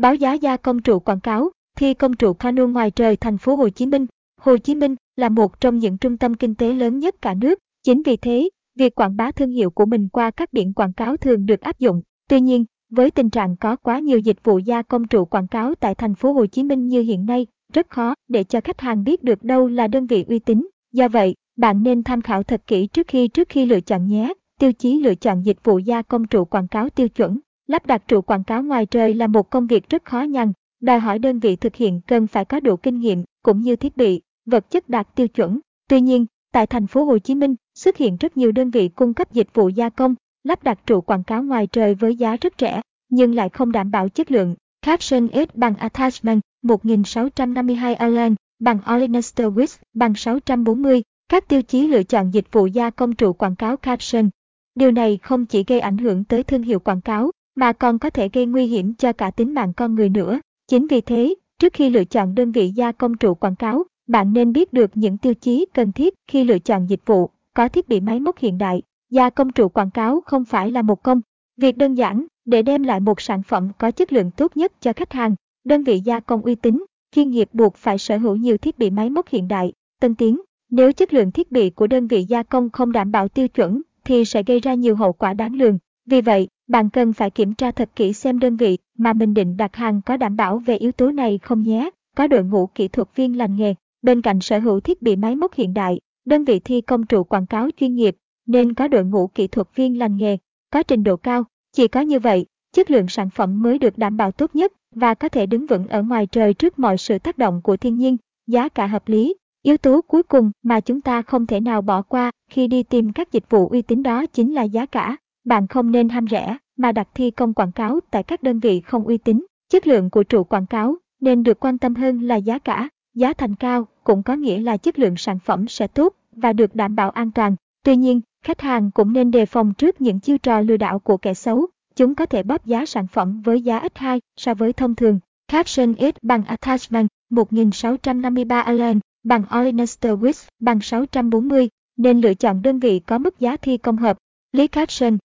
Báo giá gia công trụ quảng cáo, thi công trụ cano ngoài trời thành phố Hồ Chí Minh. Hồ Chí Minh là một trong những trung tâm kinh tế lớn nhất cả nước. Chính vì thế, việc quảng bá thương hiệu của mình qua các biển quảng cáo thường được áp dụng. Tuy nhiên, với tình trạng có quá nhiều dịch vụ gia công trụ quảng cáo tại thành phố Hồ Chí Minh như hiện nay, rất khó để cho khách hàng biết được đâu là đơn vị uy tín. Do vậy, bạn nên tham khảo thật kỹ trước khi trước khi lựa chọn nhé. Tiêu chí lựa chọn dịch vụ gia công trụ quảng cáo tiêu chuẩn. Lắp đặt trụ quảng cáo ngoài trời là một công việc rất khó nhằn, đòi hỏi đơn vị thực hiện cần phải có đủ kinh nghiệm cũng như thiết bị, vật chất đạt tiêu chuẩn. Tuy nhiên, tại thành phố Hồ Chí Minh, xuất hiện rất nhiều đơn vị cung cấp dịch vụ gia công, lắp đặt trụ quảng cáo ngoài trời với giá rất rẻ, nhưng lại không đảm bảo chất lượng. Caption S bằng Attachment 1652 Alan bằng Olenester Wix bằng 640. Các tiêu chí lựa chọn dịch vụ gia công trụ quảng cáo caption. Điều này không chỉ gây ảnh hưởng tới thương hiệu quảng cáo, mà còn có thể gây nguy hiểm cho cả tính mạng con người nữa. Chính vì thế, trước khi lựa chọn đơn vị gia công trụ quảng cáo, bạn nên biết được những tiêu chí cần thiết khi lựa chọn dịch vụ, có thiết bị máy móc hiện đại. Gia công trụ quảng cáo không phải là một công việc đơn giản để đem lại một sản phẩm có chất lượng tốt nhất cho khách hàng. Đơn vị gia công uy tín, chuyên nghiệp buộc phải sở hữu nhiều thiết bị máy móc hiện đại, tân tiến. Nếu chất lượng thiết bị của đơn vị gia công không đảm bảo tiêu chuẩn thì sẽ gây ra nhiều hậu quả đáng lường. Vì vậy, bạn cần phải kiểm tra thật kỹ xem đơn vị mà mình định đặt hàng có đảm bảo về yếu tố này không nhé. Có đội ngũ kỹ thuật viên lành nghề, bên cạnh sở hữu thiết bị máy móc hiện đại, đơn vị thi công trụ quảng cáo chuyên nghiệp nên có đội ngũ kỹ thuật viên lành nghề, có trình độ cao. Chỉ có như vậy, chất lượng sản phẩm mới được đảm bảo tốt nhất và có thể đứng vững ở ngoài trời trước mọi sự tác động của thiên nhiên, giá cả hợp lý. Yếu tố cuối cùng mà chúng ta không thể nào bỏ qua khi đi tìm các dịch vụ uy tín đó chính là giá cả. Bạn không nên ham rẻ mà đặt thi công quảng cáo tại các đơn vị không uy tín. Chất lượng của trụ quảng cáo nên được quan tâm hơn là giá cả. Giá thành cao cũng có nghĩa là chất lượng sản phẩm sẽ tốt và được đảm bảo an toàn. Tuy nhiên, khách hàng cũng nên đề phòng trước những chiêu trò lừa đảo của kẻ xấu. Chúng có thể bóp giá sản phẩm với giá ít hai so với thông thường. Caption X bằng Attachment 1653 Allen bằng Olenester Wix bằng 640 nên lựa chọn đơn vị có mức giá thi công hợp. Lý Caption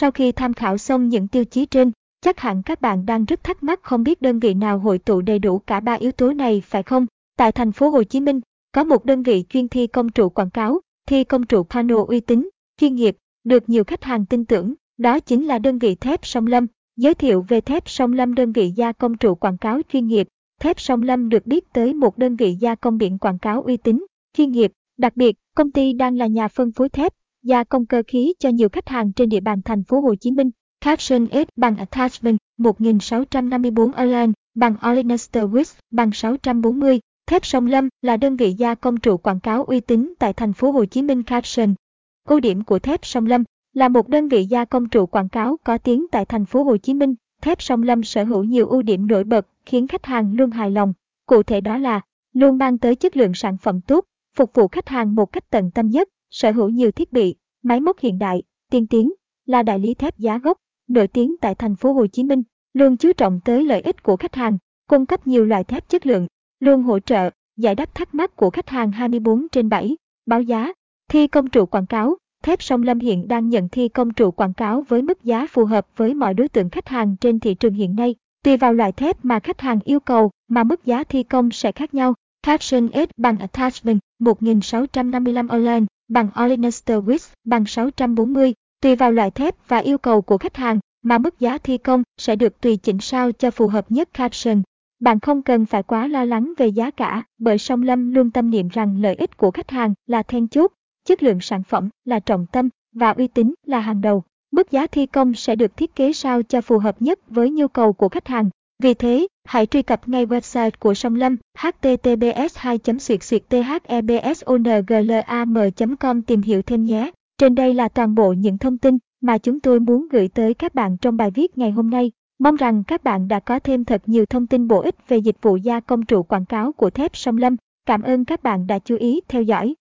sau khi tham khảo xong những tiêu chí trên, chắc hẳn các bạn đang rất thắc mắc không biết đơn vị nào hội tụ đầy đủ cả ba yếu tố này phải không? Tại thành phố Hồ Chí Minh, có một đơn vị chuyên thi công trụ quảng cáo, thi công trụ panel uy tín, chuyên nghiệp, được nhiều khách hàng tin tưởng, đó chính là đơn vị thép Sông Lâm. Giới thiệu về thép Sông Lâm đơn vị gia công trụ quảng cáo chuyên nghiệp. Thép Sông Lâm được biết tới một đơn vị gia công biển quảng cáo uy tín, chuyên nghiệp. Đặc biệt, công ty đang là nhà phân phối thép, gia công cơ khí cho nhiều khách hàng trên địa bàn thành phố Hồ Chí Minh. Caption S bằng Attachment 1654 Allen bằng Olenester Wix bằng 640. Thép Sông Lâm là đơn vị gia công trụ quảng cáo uy tín tại thành phố Hồ Chí Minh Caption. Ưu điểm của thép Sông Lâm là một đơn vị gia công trụ quảng cáo có tiếng tại thành phố Hồ Chí Minh. Thép Sông Lâm sở hữu nhiều ưu điểm nổi bật khiến khách hàng luôn hài lòng. Cụ thể đó là luôn mang tới chất lượng sản phẩm tốt, phục vụ khách hàng một cách tận tâm nhất, sở hữu nhiều thiết bị, máy móc hiện đại, tiên tiến, là đại lý thép giá gốc, nổi tiếng tại thành phố Hồ Chí Minh, luôn chú trọng tới lợi ích của khách hàng, cung cấp nhiều loại thép chất lượng, luôn hỗ trợ, giải đáp thắc mắc của khách hàng 24 trên 7, báo giá, thi công trụ quảng cáo, thép sông Lâm hiện đang nhận thi công trụ quảng cáo với mức giá phù hợp với mọi đối tượng khách hàng trên thị trường hiện nay. Tùy vào loại thép mà khách hàng yêu cầu mà mức giá thi công sẽ khác nhau. Caption S bằng Attachment 1655 online bằng Olenester Wix bằng 640. Tùy vào loại thép và yêu cầu của khách hàng mà mức giá thi công sẽ được tùy chỉnh sao cho phù hợp nhất caption. Bạn không cần phải quá lo lắng về giá cả, bởi Sông Lâm luôn tâm niệm rằng lợi ích của khách hàng là then chốt, chất lượng sản phẩm là trọng tâm và uy tín là hàng đầu. Mức giá thi công sẽ được thiết kế sao cho phù hợp nhất với nhu cầu của khách hàng. Vì thế, hãy truy cập ngay website của Sông Lâm https 2 thebsonglam com tìm hiểu thêm nhé. Trên đây là toàn bộ những thông tin mà chúng tôi muốn gửi tới các bạn trong bài viết ngày hôm nay. Mong rằng các bạn đã có thêm thật nhiều thông tin bổ ích về dịch vụ gia công trụ quảng cáo của thép Sông Lâm. Cảm ơn các bạn đã chú ý theo dõi.